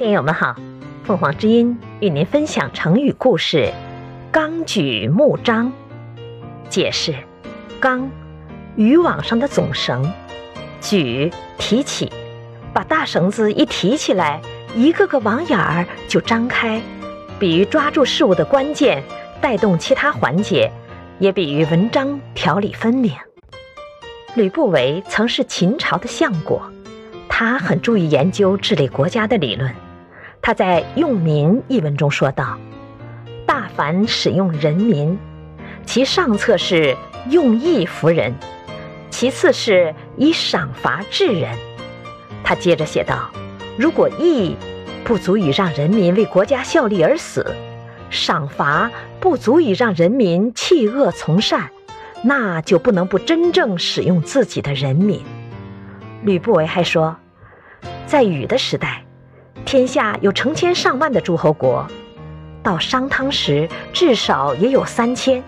听友们好，凤凰之音与您分享成语故事“纲举目张”。解释：纲，渔网上的总绳；举，提起，把大绳子一提起来，一个个网眼儿就张开，比喻抓住事物的关键，带动其他环节，也比喻文章条理分明。吕不韦曾是秦朝的相国，他很注意研究治理国家的理论。他在《用民》一文中说道：“大凡使用人民，其上策是用义服人，其次是以赏罚治人。”他接着写道：“如果义不足以让人民为国家效力而死，赏罚不足以让人民弃恶从善，那就不能不真正使用自己的人民。”吕不韦还说，在禹的时代。天下有成千上万的诸侯国，到商汤时至少也有三千。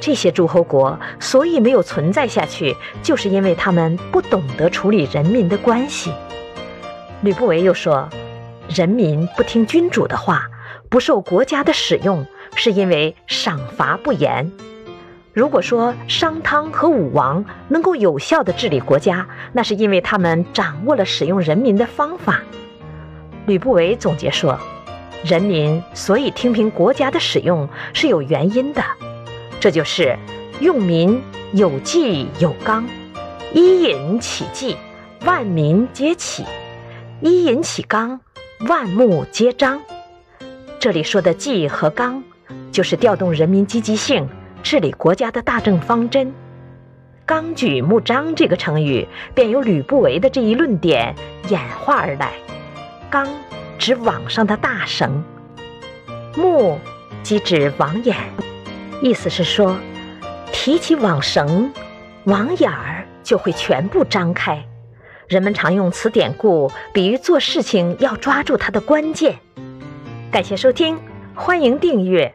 这些诸侯国所以没有存在下去，就是因为他们不懂得处理人民的关系。吕不韦又说，人民不听君主的话，不受国家的使用，是因为赏罚不严。如果说商汤和武王能够有效地治理国家，那是因为他们掌握了使用人民的方法。吕不韦总结说：“人民所以听凭国家的使用是有原因的，这就是用民有纪有纲，一引起纪，万民皆起；一引起纲，万目皆张。这里说的纪和纲，就是调动人民积极性、治理国家的大政方针。纲举目张这个成语，便由吕不韦的这一论点演化而来。”纲指网上的大绳，目即指网眼，意思是说，提起网绳，网眼儿就会全部张开。人们常用此典故比喻做事情要抓住它的关键。感谢收听，欢迎订阅。